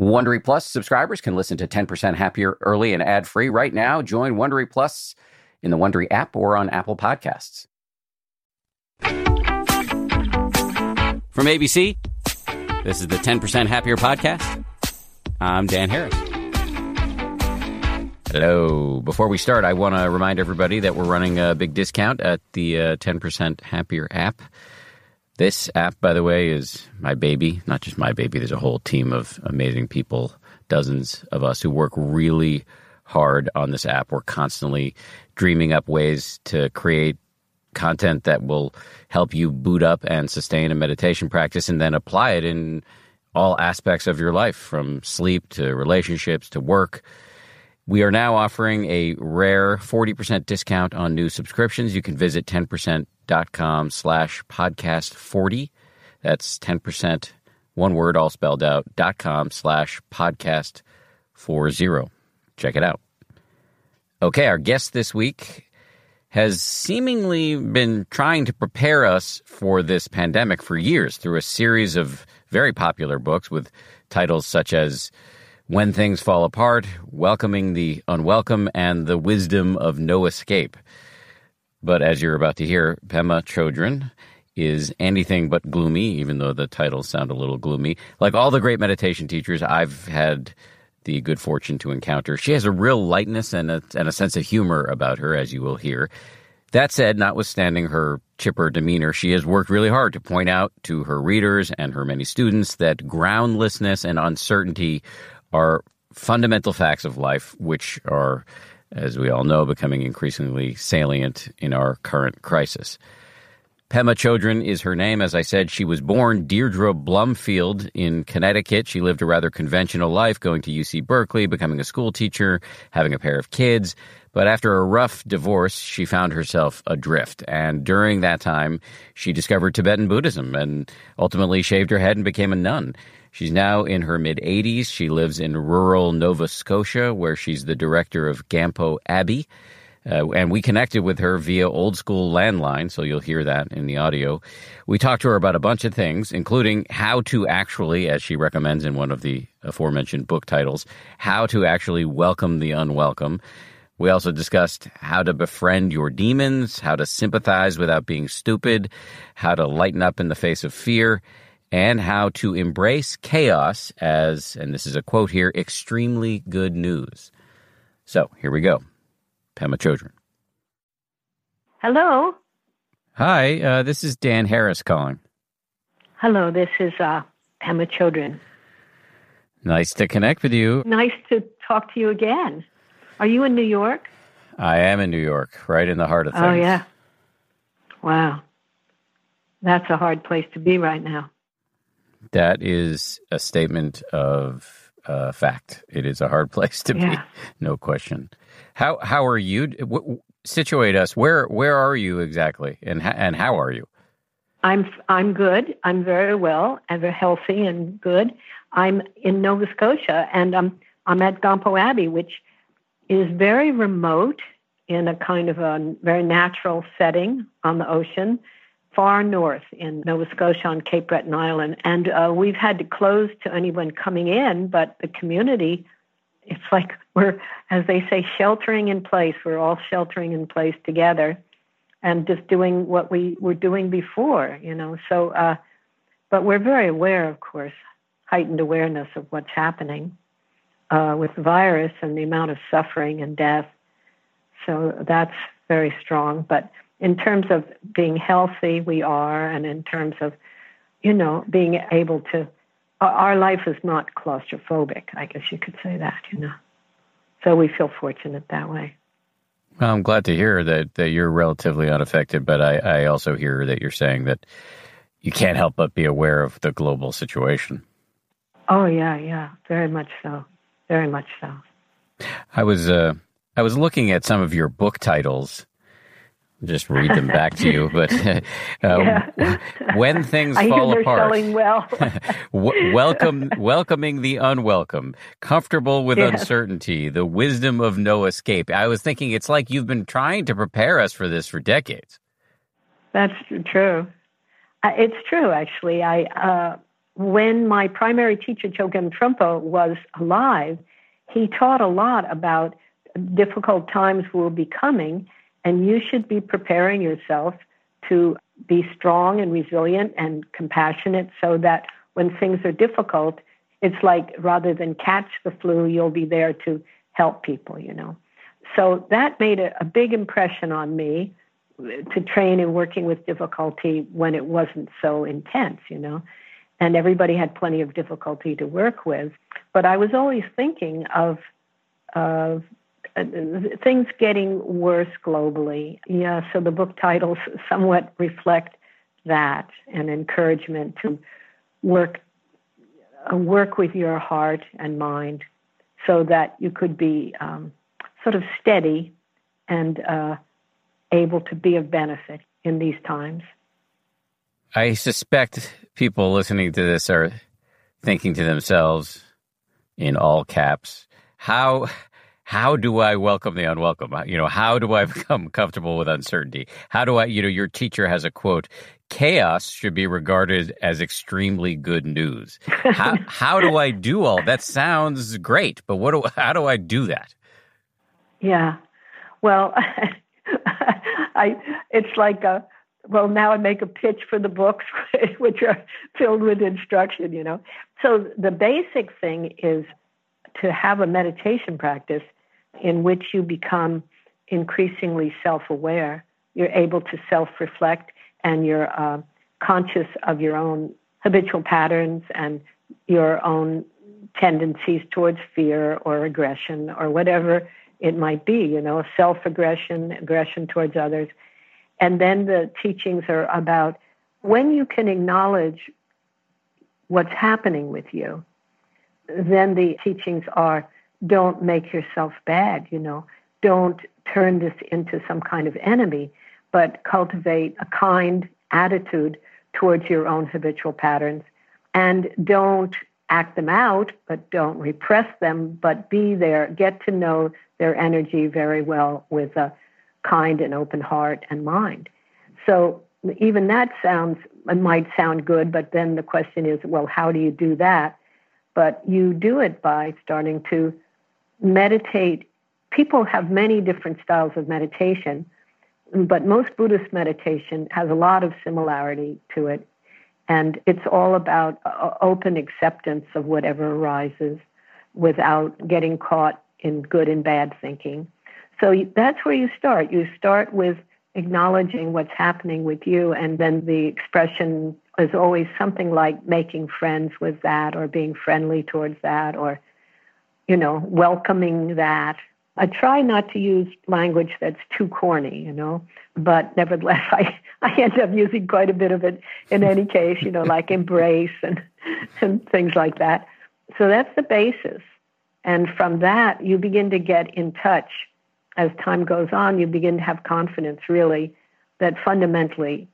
Wondery Plus subscribers can listen to 10% Happier early and ad free right now. Join Wondery Plus in the Wondery app or on Apple Podcasts. From ABC, this is the 10% Happier podcast. I'm Dan Harris. Hello. Before we start, I want to remind everybody that we're running a big discount at the uh, 10% Happier app. This app, by the way, is my baby. Not just my baby. There's a whole team of amazing people, dozens of us who work really hard on this app. We're constantly dreaming up ways to create content that will help you boot up and sustain a meditation practice and then apply it in all aspects of your life from sleep to relationships to work. We are now offering a rare 40% discount on new subscriptions. You can visit 10%.com slash podcast 40. That's 10%, one word all spelled out, dot com slash podcast 40. Check it out. Okay, our guest this week has seemingly been trying to prepare us for this pandemic for years through a series of very popular books with titles such as when Things Fall Apart, Welcoming the Unwelcome, and The Wisdom of No Escape. But as you're about to hear, Pema Chodron is anything but gloomy, even though the titles sound a little gloomy. Like all the great meditation teachers I've had the good fortune to encounter, she has a real lightness and a, and a sense of humor about her, as you will hear. That said, notwithstanding her chipper demeanor, she has worked really hard to point out to her readers and her many students that groundlessness and uncertainty are fundamental facts of life, which are, as we all know, becoming increasingly salient in our current crisis. Pema Chodron is her name. As I said, she was born Deirdre Blomfield in Connecticut. She lived a rather conventional life, going to UC Berkeley, becoming a school teacher, having a pair of kids. But after a rough divorce, she found herself adrift. And during that time, she discovered Tibetan Buddhism and ultimately shaved her head and became a nun. She's now in her mid 80s. She lives in rural Nova Scotia, where she's the director of Gampo Abbey. Uh, and we connected with her via old school landline, so you'll hear that in the audio. We talked to her about a bunch of things, including how to actually, as she recommends in one of the aforementioned book titles, how to actually welcome the unwelcome. We also discussed how to befriend your demons, how to sympathize without being stupid, how to lighten up in the face of fear, and how to embrace chaos as, and this is a quote here, extremely good news. So here we go. Pema Chodron. Hello. Hi, uh, this is Dan Harris calling. Hello, this is uh, Pema Chodron. Nice to connect with you. Nice to talk to you again. Are you in New York? I am in New York, right in the heart of things. Oh, yeah. Wow. That's a hard place to be right now. That is a statement of uh, fact. It is a hard place to yeah. be, no question. How how are you? W- situate us. Where where are you exactly, and and how are you? I'm I'm good. I'm very well and very healthy and good. I'm in Nova Scotia, and I'm I'm at Gampo Abbey, which is very remote in a kind of a very natural setting on the ocean far north in Nova Scotia on Cape Breton Island. And uh, we've had to close to anyone coming in, but the community, it's like we're, as they say, sheltering in place. We're all sheltering in place together and just doing what we were doing before, you know. So, uh, but we're very aware, of course, heightened awareness of what's happening uh, with the virus and the amount of suffering and death. So that's very strong. But in terms of being healthy, we are, and in terms of, you know, being able to, our life is not claustrophobic, I guess you could say that, you know. So we feel fortunate that way. Well, I'm glad to hear that, that you're relatively unaffected, but I, I also hear that you're saying that you can't help but be aware of the global situation. Oh yeah, yeah, very much so, very much so. I was uh, I was looking at some of your book titles, just read them back to you. But uh, yeah. when things I fall apart, well. welcome, welcoming the unwelcome, comfortable with uncertainty, the wisdom of no escape. I was thinking it's like you've been trying to prepare us for this for decades. That's true. Uh, it's true, actually. I uh, when my primary teacher, Chogyam Trungpa, was alive, he taught a lot about difficult times will be coming, and you should be preparing yourself to be strong and resilient and compassionate so that when things are difficult, it's like rather than catch the flu, you'll be there to help people, you know. So that made a, a big impression on me to train in working with difficulty when it wasn't so intense, you know. And everybody had plenty of difficulty to work with. But I was always thinking of, of things getting worse globally. Yeah, so the book titles somewhat reflect that and encouragement to work uh, work with your heart and mind so that you could be um, sort of steady and uh, able to be of benefit in these times. I suspect people listening to this are thinking to themselves in all caps, how how do I welcome the unwelcome? Uh, you know, how do I become comfortable with uncertainty? How do I, you know, your teacher has a quote, chaos should be regarded as extremely good news. How, how do I do all that? Sounds great, but what do, how do I do that? Yeah. Well, I, it's like a, well, now I make a pitch for the books, which are filled with instruction, you know. So the basic thing is to have a meditation practice in which you become increasingly self aware. You're able to self reflect and you're uh, conscious of your own habitual patterns and your own tendencies towards fear or aggression or whatever it might be, you know, self aggression, aggression towards others. And then the teachings are about when you can acknowledge what's happening with you, then the teachings are don't make yourself bad, you know, don't turn this into some kind of enemy, but cultivate a kind attitude towards your own habitual patterns and don't act them out, but don't repress them, but be there, get to know their energy very well with a kind and open heart and mind. So even that sounds might sound good, but then the question is, well, how do you do that? But you do it by starting to meditate. People have many different styles of meditation, but most Buddhist meditation has a lot of similarity to it. And it's all about uh, open acceptance of whatever arises without getting caught in good and bad thinking. So that's where you start. You start with acknowledging what's happening with you, and then the expression is always something like making friends with that, or being friendly towards that, or you know, welcoming that. I try not to use language that's too corny, you know, but nevertheless, I, I end up using quite a bit of it in any case, you know, like embrace and, and things like that. So that's the basis. And from that, you begin to get in touch. As time goes on, you begin to have confidence, really, that fundamentally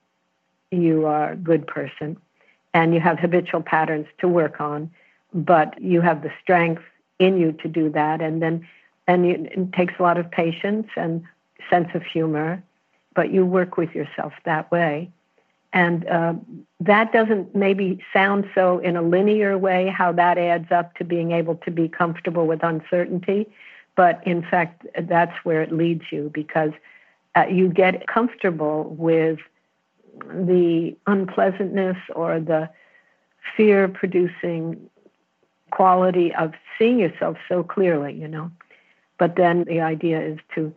you are a good person and you have habitual patterns to work on, but you have the strength in you to do that. And then, and it takes a lot of patience and sense of humor, but you work with yourself that way. And uh, that doesn't maybe sound so in a linear way how that adds up to being able to be comfortable with uncertainty. But in fact, that's where it leads you because uh, you get comfortable with the unpleasantness or the fear producing quality of seeing yourself so clearly, you know. But then the idea is to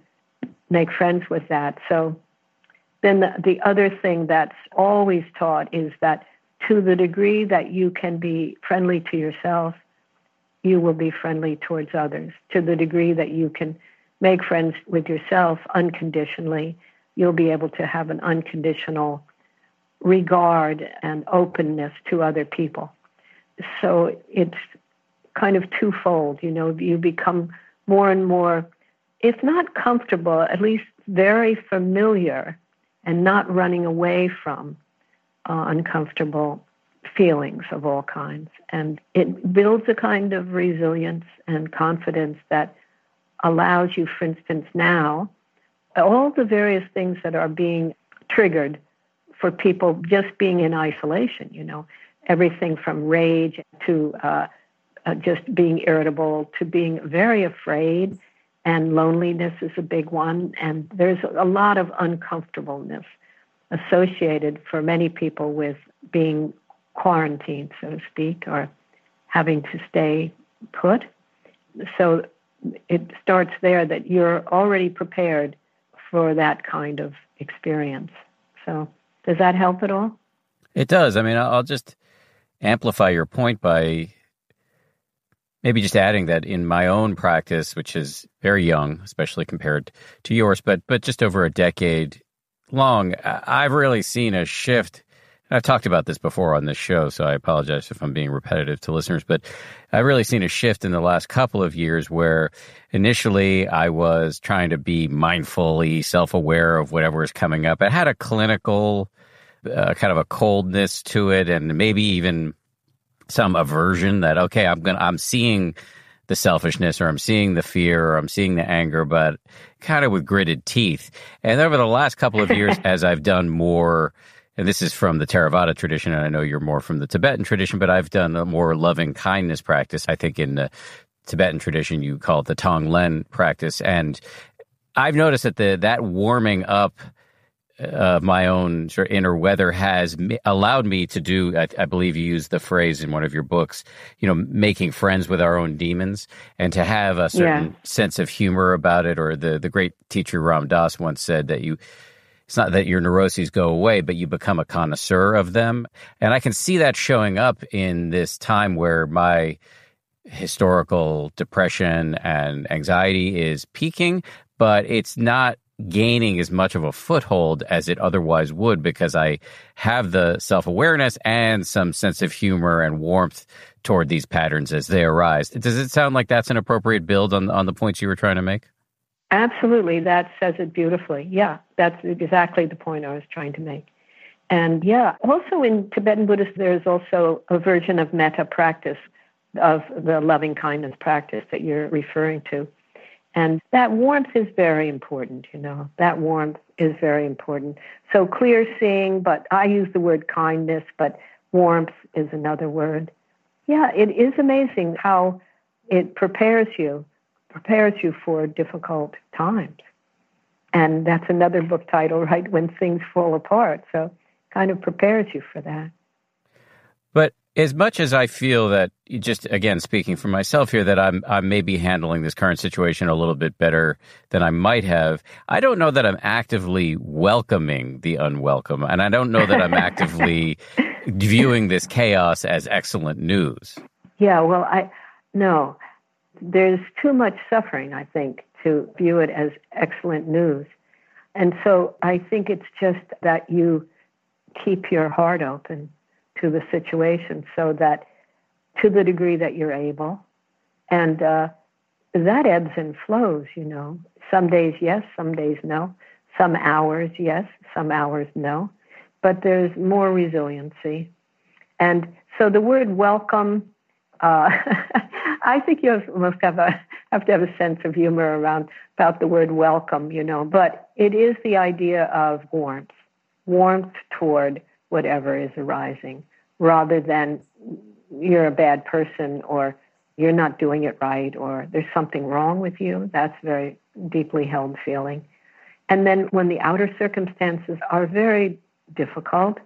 make friends with that. So then the, the other thing that's always taught is that to the degree that you can be friendly to yourself, you will be friendly towards others. To the degree that you can make friends with yourself unconditionally, you'll be able to have an unconditional regard and openness to other people. So it's kind of twofold. You know, you become more and more, if not comfortable, at least very familiar and not running away from uh, uncomfortable feelings of all kinds. And it builds a kind of resilience and confidence that allows you, for instance, now, all the various things that are being triggered for people just being in isolation, you know, everything from rage to uh, uh, just being irritable to being very afraid. And loneliness is a big one. And there's a lot of uncomfortableness associated for many people with being quarantined, so to speak, or having to stay put. So it starts there that you're already prepared for that kind of experience. So, does that help at all? It does. I mean, I'll just amplify your point by maybe just adding that in my own practice, which is very young, especially compared to yours, but but just over a decade long, I've really seen a shift I've talked about this before on this show, so I apologize if I'm being repetitive to listeners, but I've really seen a shift in the last couple of years where initially I was trying to be mindfully self aware of whatever was coming up. I had a clinical, uh, kind of a coldness to it, and maybe even some aversion that, okay, I'm to, I'm seeing the selfishness or I'm seeing the fear or I'm seeing the anger, but kind of with gritted teeth. And over the last couple of years, as I've done more, and this is from the Theravada tradition, and I know you're more from the Tibetan tradition, but I've done a more loving kindness practice. I think in the Tibetan tradition, you call it the Tonglen practice. And I've noticed that the that warming up of my own sort of inner weather has allowed me to do, I, I, believe you used the phrase in one of your books, you know, making friends with our own demons and to have a certain yeah. sense of humor about it. Or the, the great teacher Ram Dass once said that you, it's not that your neuroses go away, but you become a connoisseur of them. And I can see that showing up in this time where my historical depression and anxiety is peaking, but it's not gaining as much of a foothold as it otherwise would because I have the self awareness and some sense of humor and warmth toward these patterns as they arise. Does it sound like that's an appropriate build on on the points you were trying to make? Absolutely, that says it beautifully. Yeah, that's exactly the point I was trying to make. And yeah, also in Tibetan Buddhist, there's also a version of metta practice, of the loving kindness practice that you're referring to. And that warmth is very important, you know, that warmth is very important. So clear seeing, but I use the word kindness, but warmth is another word. Yeah, it is amazing how it prepares you prepares you for difficult times. And that's another book title, right? When things fall apart. So kind of prepares you for that. But as much as I feel that just again speaking for myself here that I'm I'm maybe handling this current situation a little bit better than I might have, I don't know that I'm actively welcoming the unwelcome and I don't know that I'm actively viewing this chaos as excellent news. Yeah, well I no there's too much suffering, I think, to view it as excellent news. And so I think it's just that you keep your heart open to the situation so that to the degree that you're able, and uh, that ebbs and flows, you know. Some days yes, some days no. Some hours yes, some hours no. But there's more resiliency. And so the word welcome, uh, I think you must have a have to have a sense of humor around about the word welcome, you know. But it is the idea of warmth, warmth toward whatever is arising, rather than you're a bad person or you're not doing it right or there's something wrong with you. That's very deeply held feeling. And then when the outer circumstances are very difficult,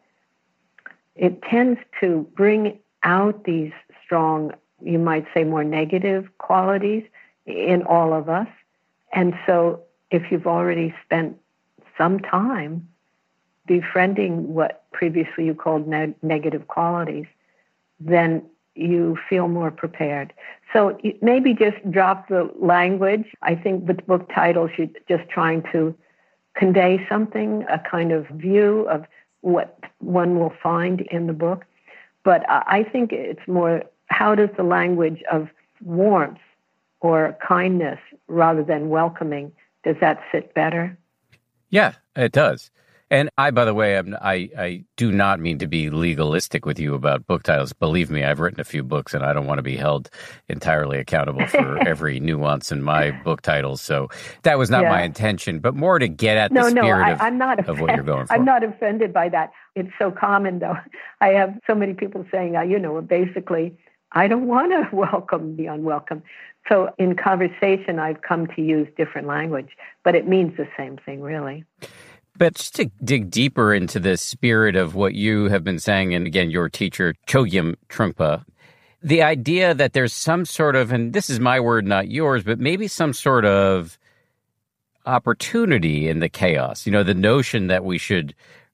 it tends to bring out these strong you might say, more negative qualities in all of us. And so, if you've already spent some time befriending what previously you called ne- negative qualities, then you feel more prepared. So maybe just drop the language. I think the book title should just trying to convey something, a kind of view of what one will find in the book. But I think it's more how does the language of warmth or kindness rather than welcoming does that sit better yeah it does And I, by the way, I'm, I, I do not mean to be legalistic with you about book titles. Believe me, I've written a few books and I don't want to be held entirely accountable for every nuance in my book titles. So that was not yeah. my intention, but more to get at no, the spirit no, I, of, I'm not of what you're going for. I'm not offended by that. It's so common, though. I have so many people saying, uh, you know, basically, I don't want to welcome the unwelcome. So in conversation, I've come to use different language, but it means the same thing, really. But just to dig deeper into the spirit of what you have been saying, and again, your teacher, Chogyam Trungpa, the idea that there's some sort of, and this is my word, not yours, but maybe some sort of opportunity in the chaos. You know, the notion that we should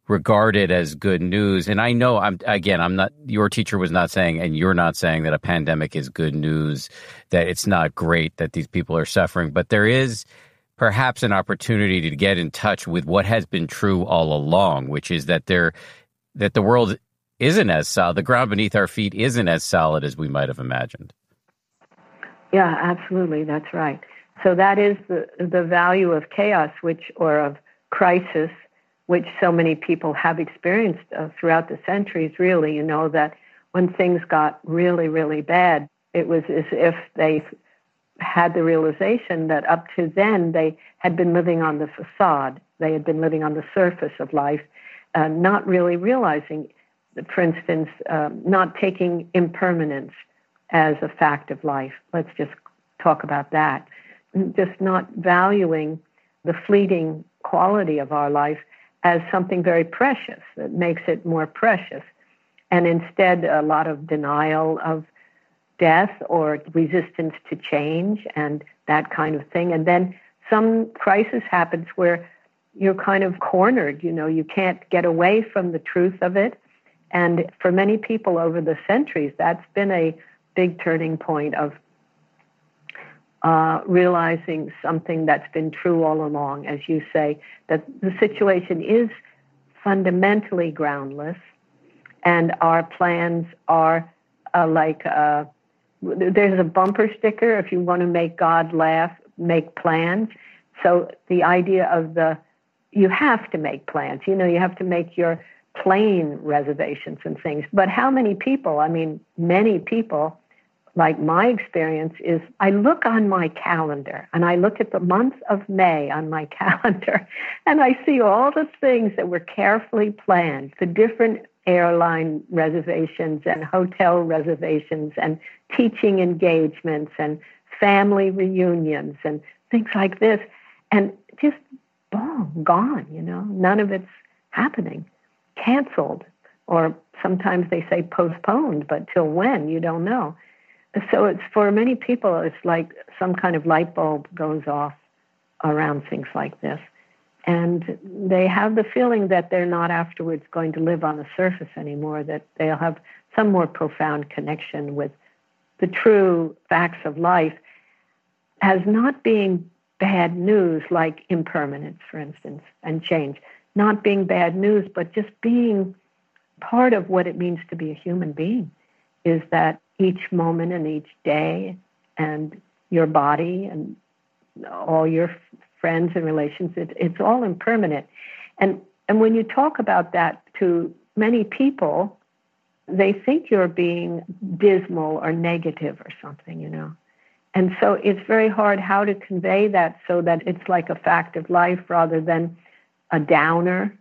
regard it as good news. And I know I'm again, I'm not your teacher was not saying and you're not saying that a pandemic is good news, that it's not great that these people are suffering, but there is perhaps an opportunity to get in touch with what has been true all along, which is that there that the world isn't as solid, the ground beneath our feet isn't as solid as we might have imagined. Yeah, absolutely, that's right. So that is the the value of chaos, which or of crisis, which so many people have experienced uh, throughout the centuries. Really, you know that when things got really, really bad, it was as if they had the realization that up to then they had been living on the facade. They had been living on the surface of life, uh, not really realizing, for instance, um, not taking impermanence as a fact of life. Let's just talk about that. Just not valuing the fleeting quality of our life as something very precious that makes it more precious. And instead, a lot of denial of death or resistance to change and that kind of thing. And then some crisis happens where you're kind of cornered, you know, you can't get away from the truth of it. And for many people over the centuries, that's been a big turning point of uh, realizing something that's been true all along, as you say, that the situation is fundamentally groundless and our plans are uh, like uh, there's a bumper sticker if you want to make God laugh, make plans. So the idea of the you have to make plans. You know, you have to make your plane reservations and things. But how many people? I mean, many people, like my experience is I look on my calendar and I look at the month of May on my calendar and I see all the things that were carefully planned, the different airline reservations and hotel reservations and teaching engagements and family reunions and things like this. And just boom, gone, you know, none of it's happening, canceled, or sometimes they say postponed, but till when, you don't know. So it's for many people, it's like some kind of light bulb goes off around things like this and they have the feeling that they're not afterwards going to live on the surface anymore, that they'll have some more profound connection with the true facts of life as not being bad news like impermanence, for instance, and change. Not being bad news, but just being part of what it means to be a human being is that each moment and each day and your body and all your friends and relations. It, it's all impermanent. And, and when you talk about that to many people, they think you're being dismal or negative or something, you know. And so it's very hard how to convey that so that it's like a fact of life rather than a downer,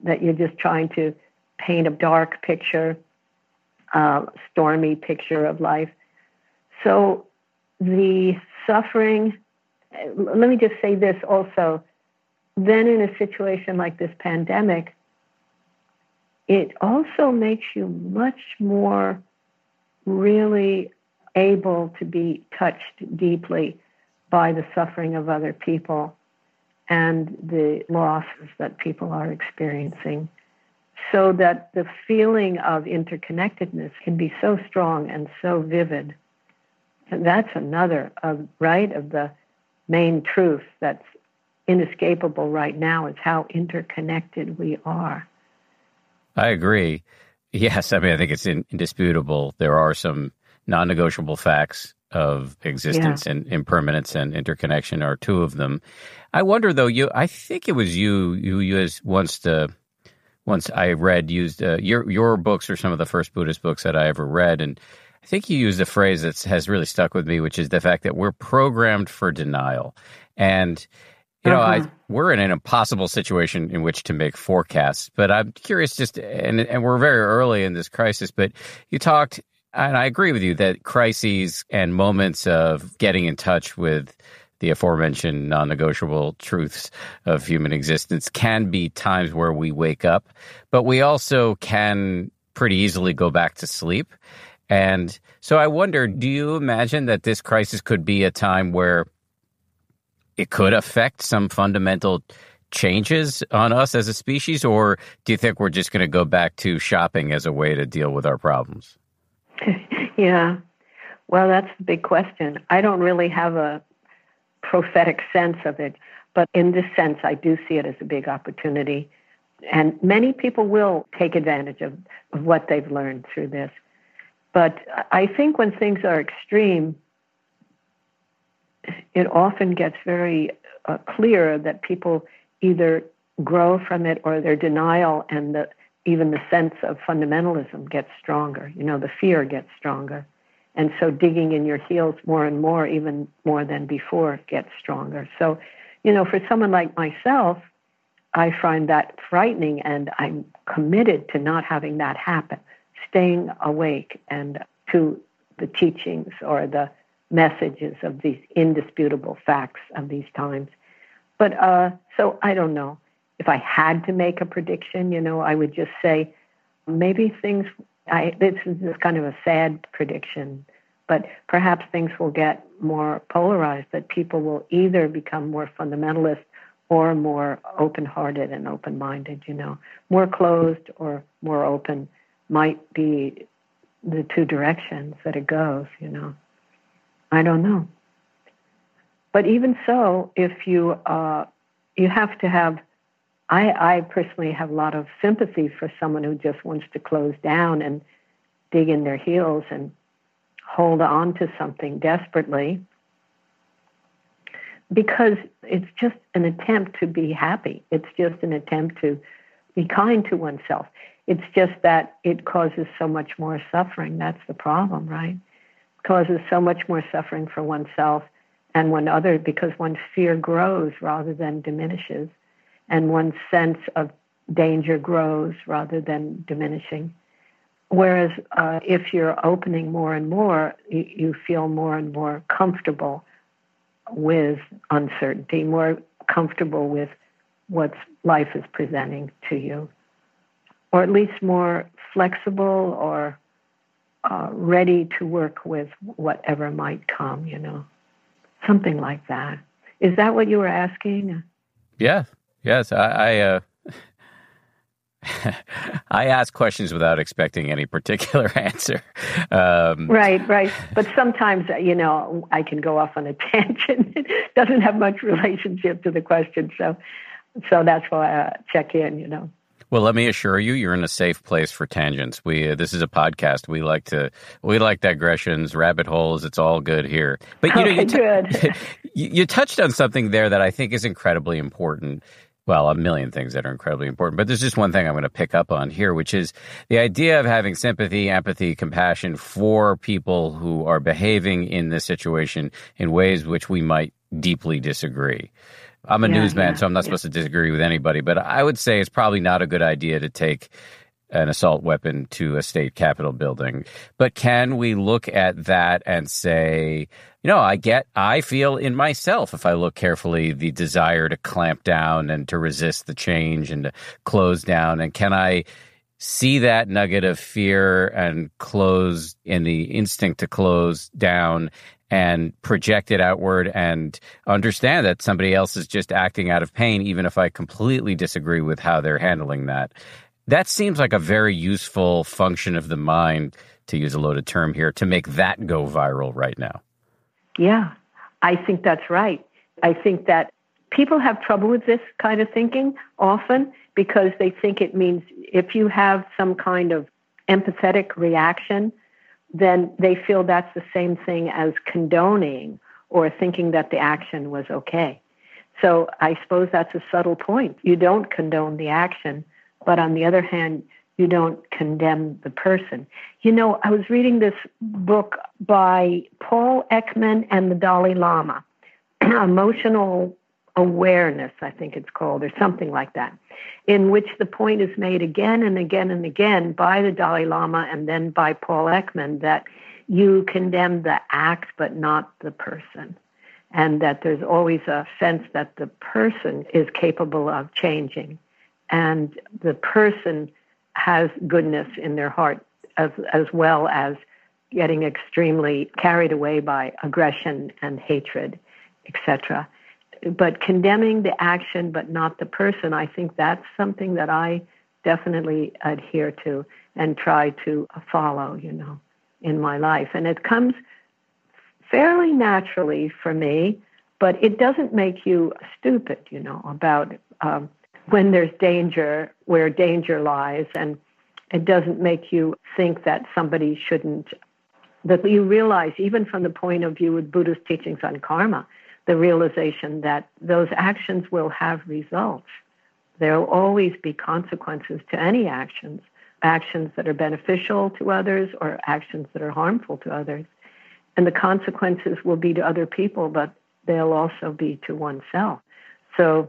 that you're just trying to paint a dark picture, uh, stormy picture of life. So the suffering let me just say this also. Then, in a situation like this pandemic, it also makes you much more really able to be touched deeply by the suffering of other people and the losses that people are experiencing so that the feeling of interconnectedness can be so strong and so vivid. And that's another, uh, right, of the main truth that's inescapable right now is how interconnected we are. I agree. Yes, I mean, I think it's indisputable. There are some non negotiable facts of existence, yeah. and impermanence and interconnection are two of them. I wonder, though. You, I think it was you. You used once the once I read used uh, your your books are some of the first Buddhist books that I ever read, and I think you used a phrase that has really stuck with me, which is the fact that we're programmed for denial, and you know, uh-huh. I we're in an impossible situation in which to make forecasts. But I'm curious, just and and we're very early in this crisis. But you talked, and I agree with you that crises and moments of getting in touch with the aforementioned non-negotiable truths of human existence can be times where we wake up, but we also can pretty easily go back to sleep. And so I wonder, do you imagine that this crisis could be a time where it could affect some fundamental changes on us as a species, or do you think we're just going to go back to shopping as a way to deal with our problems? yeah. Well, that's the big question. I don't really have a prophetic sense of it, but in this sense, I do see it as a big opportunity. And many people will take advantage of, of what they've learned through this. But I think when things are extreme, it often gets very uh, clear that people either grow from it or their denial and the, even the sense of fundamentalism gets stronger. You know, the fear gets stronger. And so digging in your heels more and more, even more than before, gets stronger. So, you know, for someone like myself, I find that frightening and I'm committed to not having that happen, staying awake and to the teachings or the messages of these indisputable facts of these times. But uh, so I don't know. If I had to make a prediction, you know, I would just say maybe things I, this is kind of a sad prediction, but perhaps things will get more polarized, that people will either become more fundamentalist or more open hearted and open minded, you know. More closed or more open might be the two directions that it goes, you know. I don't know. But even so, if you uh, you have to have I, I personally have a lot of sympathy for someone who just wants to close down and dig in their heels and hold on to something desperately because it's just an attempt to be happy. It's just an attempt to be kind to oneself. It's just that it causes so much more suffering. That's the problem, right? Causes so much more suffering for oneself and one other because one's fear grows rather than diminishes and one's sense of danger grows rather than diminishing. Whereas uh, if you're opening more and more, you, you feel more and more comfortable with uncertainty, more comfortable with what life is presenting to you, or at least more flexible or uh, ready to work with whatever might come, you know, something like that. Is that what you were asking? Yeah, Yes, I. I, uh, I ask questions without expecting any particular answer. Um, right, right. But sometimes, uh, you know, I can go off on a tangent. it doesn't have much relationship to the question, so so that's why I check in. You know. Well, let me assure you, you're in a safe place for tangents. We uh, this is a podcast. We like to we like digressions, rabbit holes. It's all good here. But you know, you, t- you, you touched on something there that I think is incredibly important well, a million things that are incredibly important, but there's just one thing I'm going to pick up on here, which is the idea of having sympathy, empathy, compassion for people who are behaving in this situation in ways which we might deeply disagree. I'm a yeah, newsman, yeah, so I'm not yeah. supposed to disagree with anybody, but I would say it's probably not a good idea to take an assault weapon to a state capitol building. But can we look at that and say, you know, I get, I feel in myself, if I look carefully, the desire to clamp down and to resist the change and to close down. And can I see that nugget of fear and close in the instinct to close down and project it outward and understand that somebody else is just acting out of pain, even if I completely disagree with how they're handling that. That seems like a very useful function of the mind, to use a loaded term here, to make that go viral right now. Yeah, I think that's right. I think that people have trouble with this kind of thinking often because they think it means if you have some kind of empathetic reaction, then they feel that's the same thing as condoning or thinking that the action was okay. So I suppose that's a subtle point. You don't condone the action, but on the other hand, you don't condemn the person. You know, I was reading this book by Paul Ekman and the Dalai Lama, Emotional Awareness, I think it's called, or something like that, in which the point is made again and again and again by the Dalai Lama and then by Paul Ekman that you condemn the act but not the person. And that there's always a sense that the person is capable of changing and the person has goodness in their heart as, as well as getting extremely carried away by aggression and hatred, etc. But condemning the action but not the person, I think that's something that I definitely adhere to and try to follow, you know, in my life. And it comes fairly naturally for me, but it doesn't make you stupid, you know, about um, when there's danger, where danger lies, and it doesn't make you think that somebody shouldn't, that you realize, even from the point of view of Buddhist teachings on karma, the realization that those actions will have results. There will always be consequences to any actions, actions that are beneficial to others or actions that are harmful to others. And the consequences will be to other people, but they'll also be to oneself. So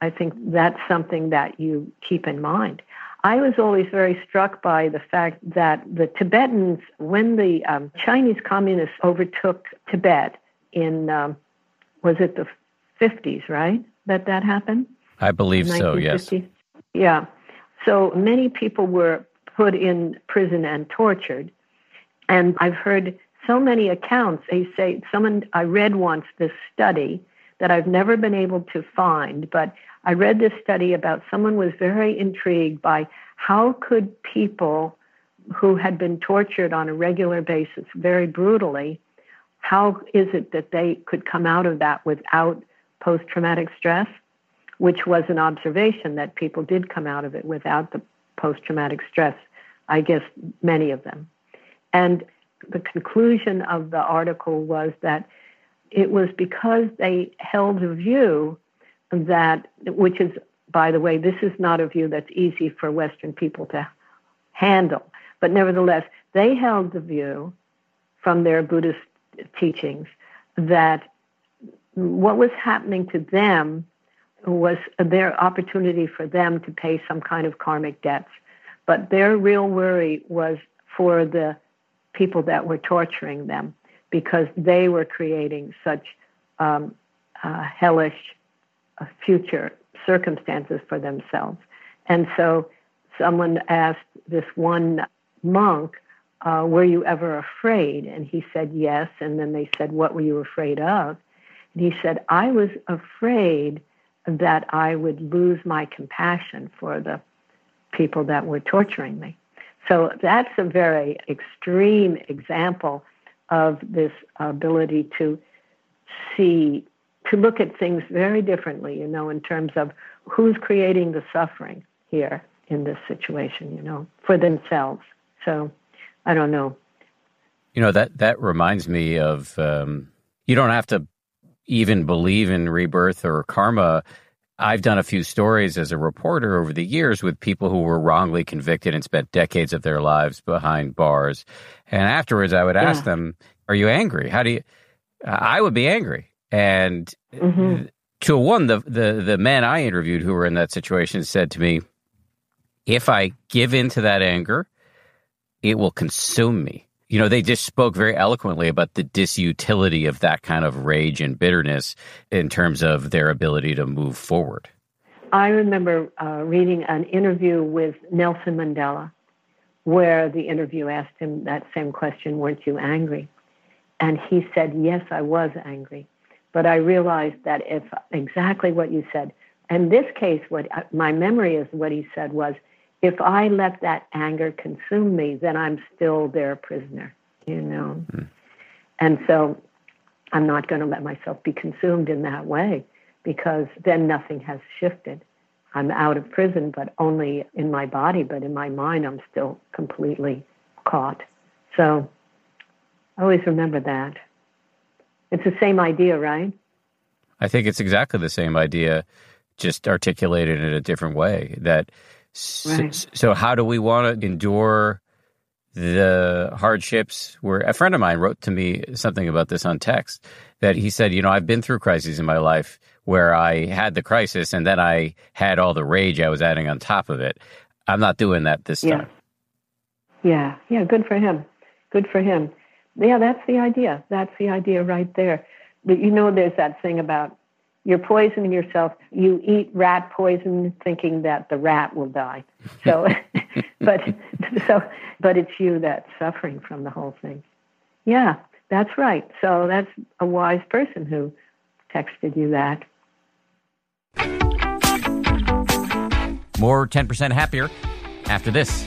I think that's something that you keep in mind. I was always very struck by the fact that the Tibetans, when the um, Chinese communists overtook Tibet in, um, was it the 50s, right? That that happened? I believe so, yes. Yeah. So many people were put in prison and tortured. And I've heard so many accounts. They say, someone, I read once this study that I've never been able to find, but I read this study about someone was very intrigued by how could people who had been tortured on a regular basis very brutally, how is it that they could come out of that without post traumatic stress? Which was an observation that people did come out of it without the post traumatic stress, I guess many of them. And the conclusion of the article was that it was because they held a view that, which is, by the way, this is not a view that's easy for Western people to handle. But nevertheless, they held the view from their Buddhist teachings that what was happening to them was their opportunity for them to pay some kind of karmic debts. But their real worry was for the people that were torturing them because they were creating such um, uh, hellish uh, future circumstances for themselves. And so someone asked this one monk, uh, Were you ever afraid? And he said, Yes. And then they said, What were you afraid of? And he said, I was afraid that I would lose my compassion for the people that were torturing me. So that's a very extreme example of this ability to see, to look at things very differently, you know, in terms of who's creating the suffering here in this situation, you know, for themselves. So I don't know. You know, that, that reminds me of um, you don't have to even believe in rebirth or karma I've done a few stories as a reporter over the years with people who were wrongly convicted and spent decades of their lives behind bars. And afterwards, I would ask yeah. them, Are you angry? How do you? I would be angry. And mm-hmm. to one, the, the, the men I interviewed who were in that situation said to me, If I give in to that anger, it will consume me you know, they just spoke very eloquently about the disutility of that kind of rage and bitterness in terms of their ability to move forward. I remember uh, reading an interview with Nelson Mandela where the interview asked him that same question Weren't you angry? And he said, Yes, I was angry. But I realized that if exactly what you said, in this case, what uh, my memory is what he said was, if I let that anger consume me, then I'm still their prisoner, you know. Mm. And so I'm not going to let myself be consumed in that way because then nothing has shifted. I'm out of prison, but only in my body, but in my mind, I'm still completely caught. So I Always remember that. It's the same idea, right? I think it's exactly the same idea, just articulated in a different way. That right. so, so, how do we want to endure the hardships? Where a friend of mine wrote to me something about this on text that he said, you know, I've been through crises in my life where I had the crisis and then I had all the rage I was adding on top of it. I'm not doing that this yeah. time. Yeah, yeah, good for him. Good for him. Yeah, that's the idea. That's the idea right there. But you know, there's that thing about you're poisoning yourself. You eat rat poison thinking that the rat will die. So, but so, but it's you that's suffering from the whole thing. Yeah, that's right. So that's a wise person who texted you that. More 10% happier after this.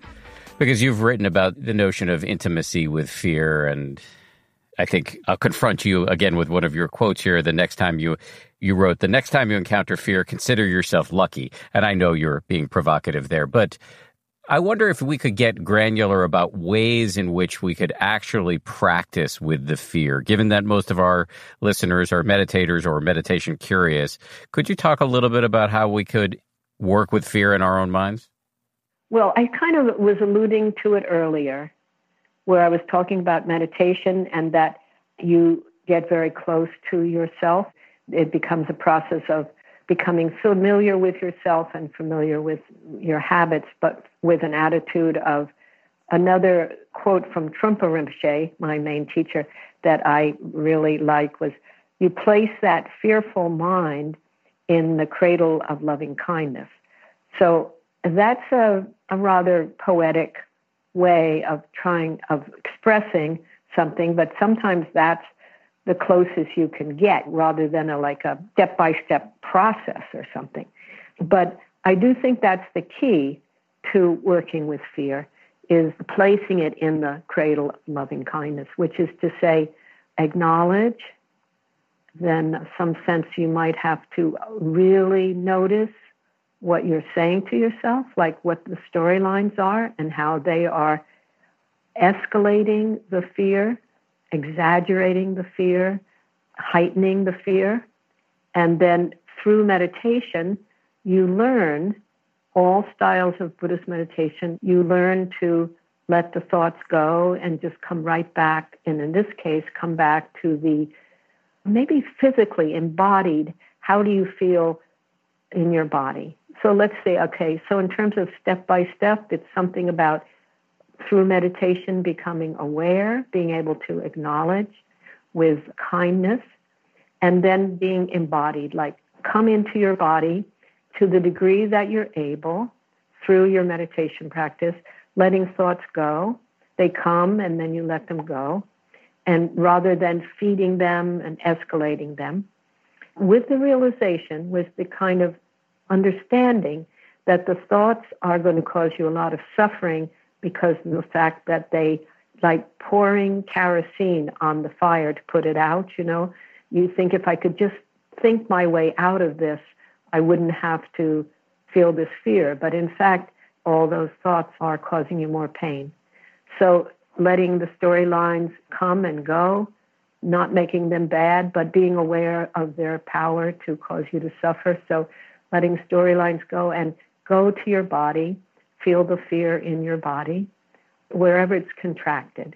because you've written about the notion of intimacy with fear and I think I'll confront you again with one of your quotes here. The next time you you wrote, the next time you encounter fear, consider yourself lucky. And I know you're being provocative there, but I wonder if we could get granular about ways in which we could actually practice with the fear. Given that most of our listeners are meditators or meditation curious, could you talk a little bit about how we could work with fear in our own minds? Well, I kind of was alluding to it earlier, where I was talking about meditation and that you get very close to yourself. It becomes a process of becoming familiar with yourself and familiar with your habits, but with an attitude of another quote from Trungpa Rinpoche, my main teacher, that I really like was you place that fearful mind in the cradle of loving kindness. So that's a, a rather poetic way of trying of expressing something, but sometimes that's the closest you can get rather than a like a step by step process or something. But I do think that's the key to working with fear is placing it in the cradle of loving kindness, which is to say, acknowledge, then some sense you might have to really notice what you're saying to yourself, like what the storylines are and how they are escalating the fear, exaggerating the fear, heightening the fear. And then through meditation, you learn all styles of Buddhist meditation. You learn to let the thoughts go and just come right back, and in this case, come back to the maybe physically embodied how do you feel in your body? So let's say, okay, so in terms of step by step, it's something about through meditation becoming aware, being able to acknowledge with kindness, and then being embodied, like come into your body to the degree that you're able through your meditation practice, letting thoughts go. They come and then you let them go. And rather than feeding them and escalating them, with the realization, with the kind of understanding that the thoughts are going to cause you a lot of suffering because of the fact that they like pouring kerosene on the fire to put it out, you know. You think if I could just think my way out of this, I wouldn't have to feel this fear. But in fact, all those thoughts are causing you more pain. So letting the storylines come and go, not making them bad, but being aware of their power to cause you to suffer. So letting storylines go and go to your body, feel the fear in your body, wherever it's contracted.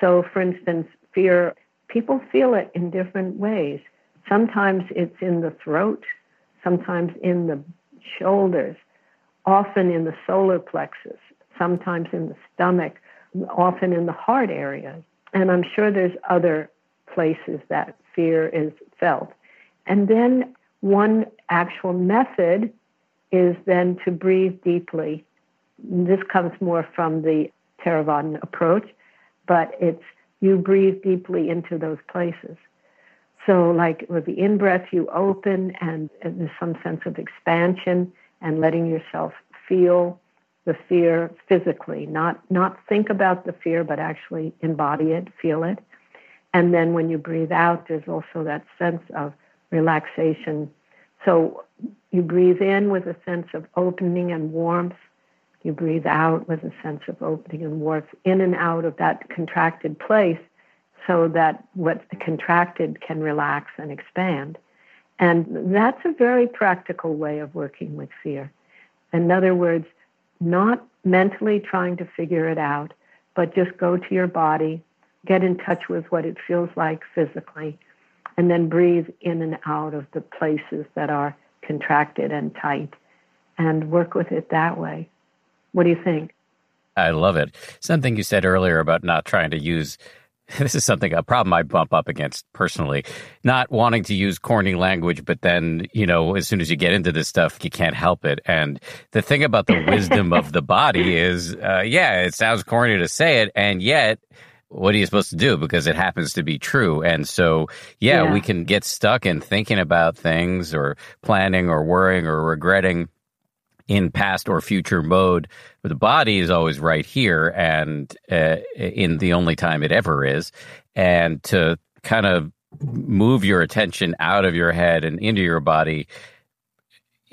So, for instance, fear, people feel it in different ways. Sometimes it's in the throat, sometimes in the shoulders, often in the solar plexus, sometimes in the stomach, often in the heart area. And I'm sure there's other places that fear is felt. And then one actual method is then to breathe deeply. This comes more from the Theravadan approach, but it's you breathe deeply into those places. So, like with the in breath, you open and, and there's some sense of expansion and letting yourself feel the fear physically, not not think about the fear, but actually embody it, feel it. And then when you breathe out, there's also that sense of relaxation. So you breathe in with a sense of opening and warmth. You breathe out with a sense of opening and warmth in and out of that contracted place so that what's contracted can relax and expand. And that's a very practical way of working with fear. In other words, not mentally trying to figure it out, but just go to your body, get in touch with what it feels like physically, and then breathe in and out of the places that are contracted and tight and work with it that way. What do you think? I love it. Something you said earlier about not trying to use this is something a problem I bump up against personally. Not wanting to use corny language, but then you know, as soon as you get into this stuff, you can't help it. And the thing about the wisdom of the body is, uh, yeah, it sounds corny to say it, and yet. What are you supposed to do? Because it happens to be true. And so, yeah, yeah, we can get stuck in thinking about things or planning or worrying or regretting in past or future mode, but the body is always right here and uh, in the only time it ever is. And to kind of move your attention out of your head and into your body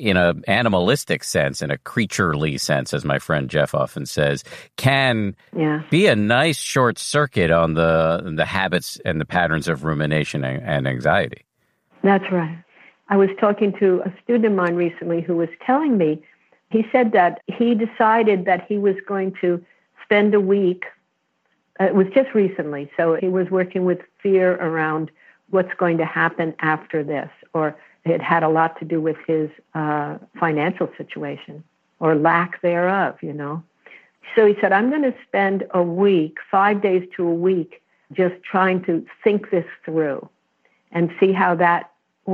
in a animalistic sense, in a creaturely sense, as my friend Jeff often says, can yeah. be a nice short circuit on the the habits and the patterns of rumination and anxiety. That's right. I was talking to a student of mine recently who was telling me he said that he decided that he was going to spend a week. Uh, it was just recently, so he was working with fear around what's going to happen after this, or it had a lot to do with his uh, financial situation or lack thereof, you know. So he said, I'm going to spend a week, five days to a week, just trying to think this through and see how that,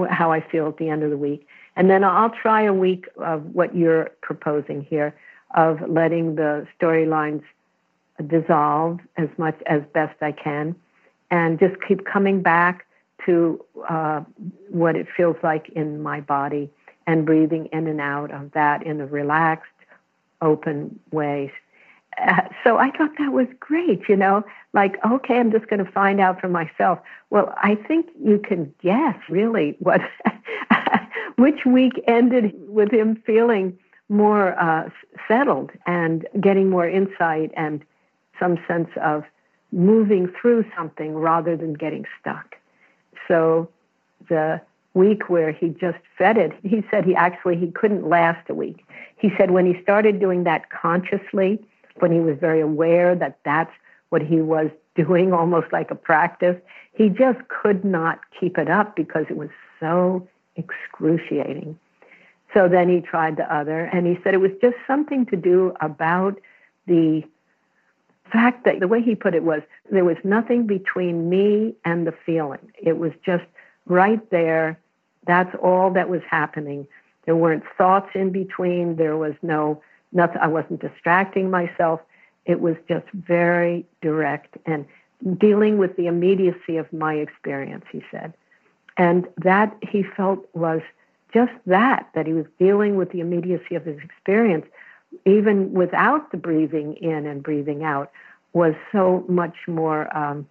how I feel at the end of the week. And then I'll try a week of what you're proposing here of letting the storylines dissolve as much as best I can and just keep coming back to uh, what it feels like in my body and breathing in and out of that in a relaxed, open way. Uh, so I thought that was great, you know, like, okay, I'm just going to find out for myself. Well, I think you can guess really what, which week ended with him feeling more uh, settled and getting more insight and some sense of moving through something rather than getting stuck. So the week where he just fed it, he said he actually he couldn't last a week. He said when he started doing that consciously, when he was very aware that that's what he was doing almost like a practice, he just could not keep it up because it was so excruciating. So then he tried the other, and he said it was just something to do about the fact that the way he put it was there was nothing between me and the feeling. It was just right there. That's all that was happening. There weren't thoughts in between. There was no nothing. I wasn't distracting myself. It was just very direct and dealing with the immediacy of my experience. He said, and that he felt was just that, that he was dealing with the immediacy of his experience, even without the breathing in and breathing out, was so much more um,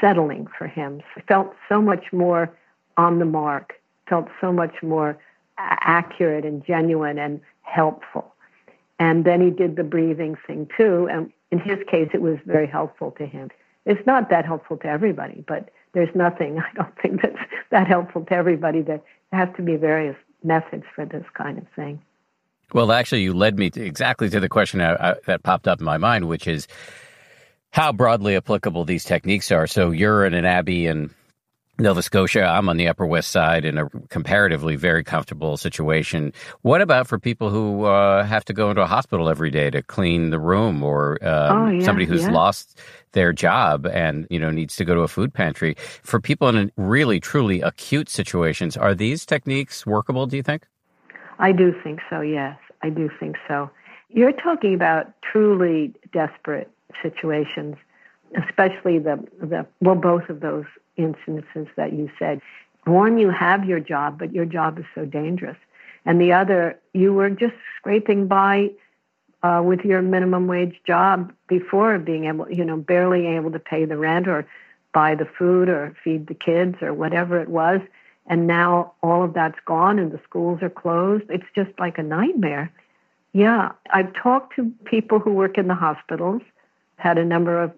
settling for him. Felt so much more on the mark, felt so much more accurate and genuine and helpful. And then he did the breathing thing too. And in his case, it was very helpful to him. It's not that helpful to everybody, but there's nothing, I don't think, that's that helpful to everybody. There has to be various methods for this kind of thing. Well, actually, you led me to exactly to the question I, I, that popped up in my mind, which is how broadly applicable these techniques are. So you're in an abbey in Nova Scotia. I'm on the Upper West Side in a comparatively very comfortable situation. What about for people who uh, have to go into a hospital every day to clean the room, or um, oh, yeah, somebody who's yeah. lost their job and you know needs to go to a food pantry? For people in really truly acute situations, are these techniques workable? Do you think? I do think so. Yes, I do think so. You're talking about truly desperate situations, especially the the well, both of those instances that you said. One, you have your job, but your job is so dangerous. And the other, you were just scraping by uh, with your minimum wage job before being able, you know, barely able to pay the rent or buy the food or feed the kids or whatever it was. And now all of that's gone and the schools are closed. It's just like a nightmare. Yeah, I've talked to people who work in the hospitals, had a number of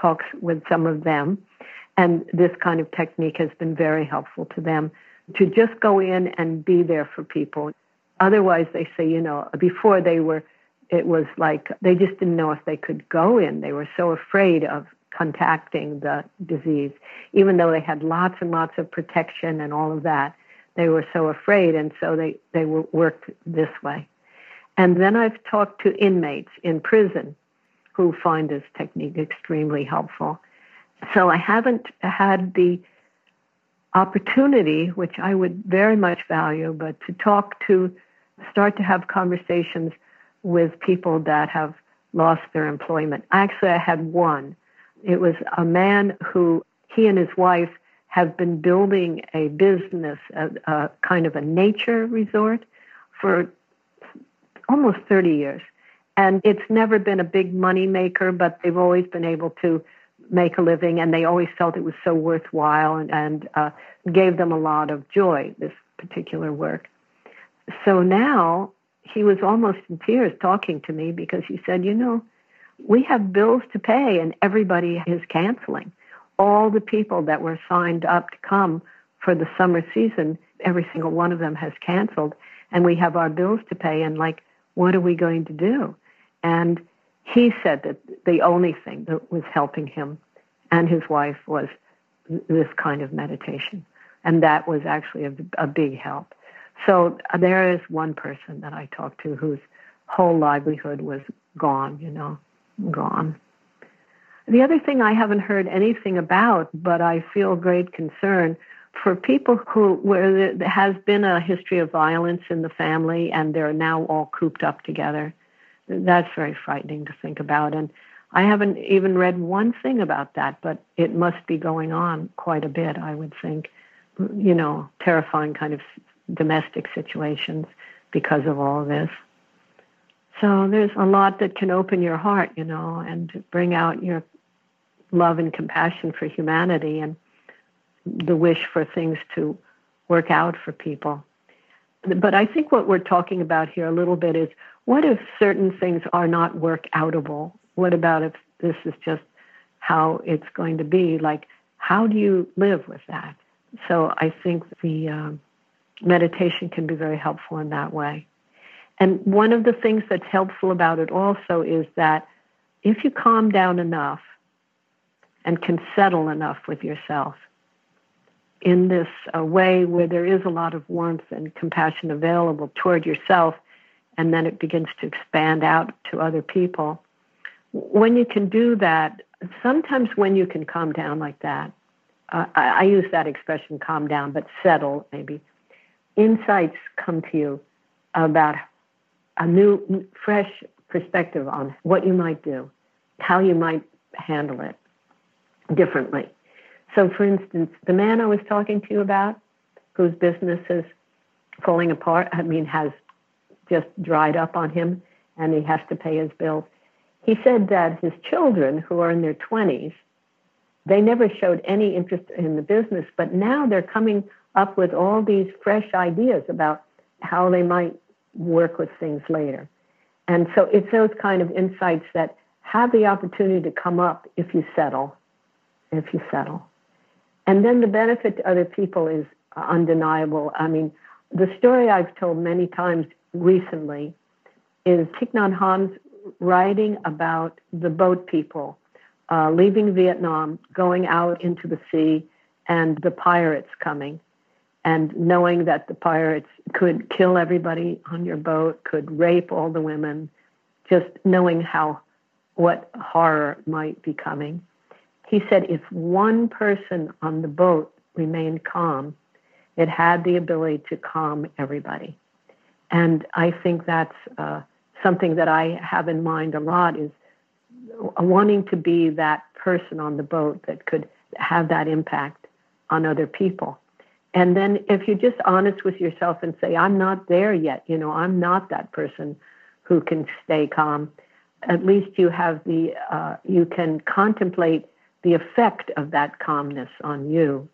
talks with some of them, and this kind of technique has been very helpful to them to just go in and be there for people. Otherwise, they say, you know, before they were, it was like they just didn't know if they could go in. They were so afraid of contacting the disease, even though they had lots and lots of protection and all of that. They were so afraid, and so they, they worked this way. And then I've talked to inmates in prison who find this technique extremely helpful. So I haven't had the opportunity, which I would very much value, but to talk to, start to have conversations with people that have lost their employment. Actually, I had one. It was a man who, he and his wife have been building a business, a, a kind of a nature resort for almost 30 years. And it's never been a big money maker, but they've always been able to make a living, and they always felt it was so worthwhile and, and uh, gave them a lot of joy, this particular work. So now he was almost in tears talking to me because he said, You know, we have bills to pay, and everybody is canceling. All the people that were signed up to come for the summer season, every single one of them has canceled, and we have our bills to pay, and like, what are we going to do? And he said that the only thing that was helping him and his wife was this kind of meditation. And that was actually a, a big help. So there is one person that I talked to whose whole livelihood was gone, you know, gone. The other thing I haven't heard anything about, but I feel great concern for people who where there has been a history of violence in the family and they're now all cooped up together that's very frightening to think about. And I haven't even read one thing about that, but it must be going on quite a bit, I would think. You know, terrifying kind of domestic situations because of all this. So there's a lot that can open your heart, you know, and bring out your love and compassion for humanity and the wish for things to work out for people. But I think what we're talking about here a little bit is what if certain things are not work outable? What about if this is just how it's going to be? Like, how do you live with that? So I think the uh, meditation can be very helpful in that way. And one of the things that's helpful about it also is that if you calm down enough and can settle enough with yourself in this uh, way where there is a lot of warmth and compassion available toward yourself, and then it begins to expand out to other people. When you can do that, sometimes when you can calm down like that, uh, I, I use that expression calm down, but settle maybe, insights come to you about a new, fresh perspective on what you might do, how you might handle it differently. So, for instance, the man I was talking to you about, whose business is falling apart, I mean, has just dried up on him and he has to pay his bills. He said that his children, who are in their 20s, they never showed any interest in the business, but now they're coming up with all these fresh ideas about how they might work with things later. And so it's those kind of insights that have the opportunity to come up if you settle, if you settle. And then the benefit to other people is undeniable. I mean, the story I've told many times recently is Thich Nhat Hanh's writing about the boat people uh, leaving Vietnam, going out into the sea, and the pirates coming and knowing that the pirates could kill everybody on your boat, could rape all the women, just knowing how what horror might be coming. He said if one person on the boat remained calm, it had the ability to calm everybody. And I think that's uh, something that I have in mind a lot is wanting to be that person on the boat that could have that impact on other people. And then if you're just honest with yourself and say, I'm not there yet, you know, I'm not that person who can stay calm, at least you have the, uh, you can contemplate the effect of that calmness on you.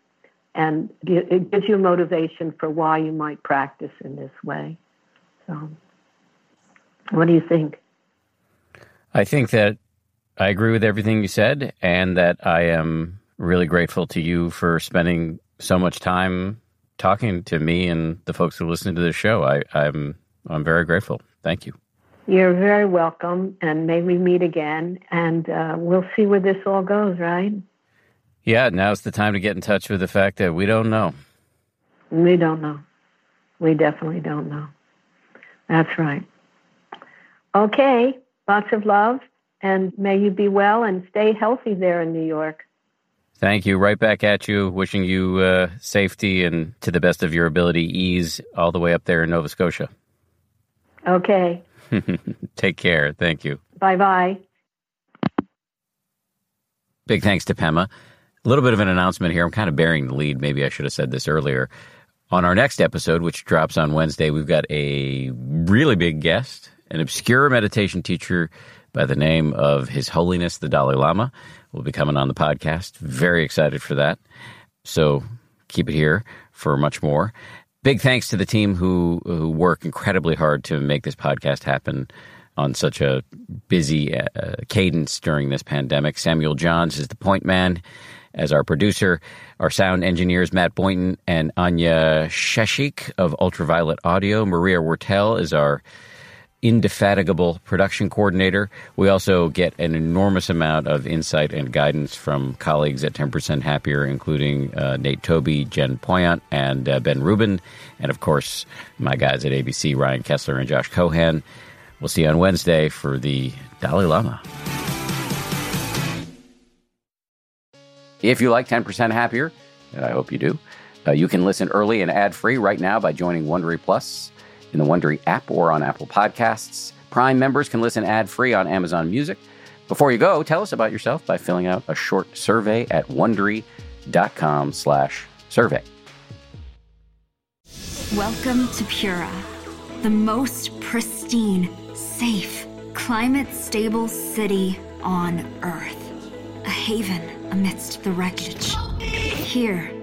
And it gives you motivation for why you might practice in this way. So, what do you think? I think that I agree with everything you said, and that I am really grateful to you for spending so much time talking to me and the folks who listen to this show. I, I'm I'm very grateful. Thank you. You're very welcome, and may we meet again, and uh, we'll see where this all goes. Right? Yeah, now's the time to get in touch with the fact that we don't know. We don't know. We definitely don't know. That's right. Okay, lots of love, and may you be well and stay healthy there in New York. Thank you. Right back at you. Wishing you uh, safety and to the best of your ability, ease all the way up there in Nova Scotia. Okay. Take care. Thank you. Bye bye. Big thanks to Pema. A little bit of an announcement here. I'm kind of bearing the lead. Maybe I should have said this earlier. On our next episode, which drops on Wednesday, we've got a really big guest, an obscure meditation teacher by the name of His Holiness the Dalai Lama will be coming on the podcast. Very excited for that. So keep it here for much more. Big thanks to the team who, who work incredibly hard to make this podcast happen on such a busy uh, cadence during this pandemic. Samuel Johns is the point man as our producer. Our sound engineers, Matt Boynton and Anya Sheshik of Ultraviolet Audio. Maria Wartel is our indefatigable production coordinator. We also get an enormous amount of insight and guidance from colleagues at 10% Happier, including uh, Nate Toby, Jen Poyant, and uh, Ben Rubin. And of course, my guys at ABC, Ryan Kessler and Josh Cohan. We'll see you on Wednesday for the Dalai Lama. If you like 10% Happier, and I hope you do, uh, you can listen early and ad free right now by joining Wondery Plus in the Wondery app or on Apple Podcasts. Prime members can listen ad free on Amazon Music. Before you go, tell us about yourself by filling out a short survey at wondery.com slash survey. Welcome to Pura, the most pristine, safe, climate stable city on Earth. A haven amidst the wreckage. Here,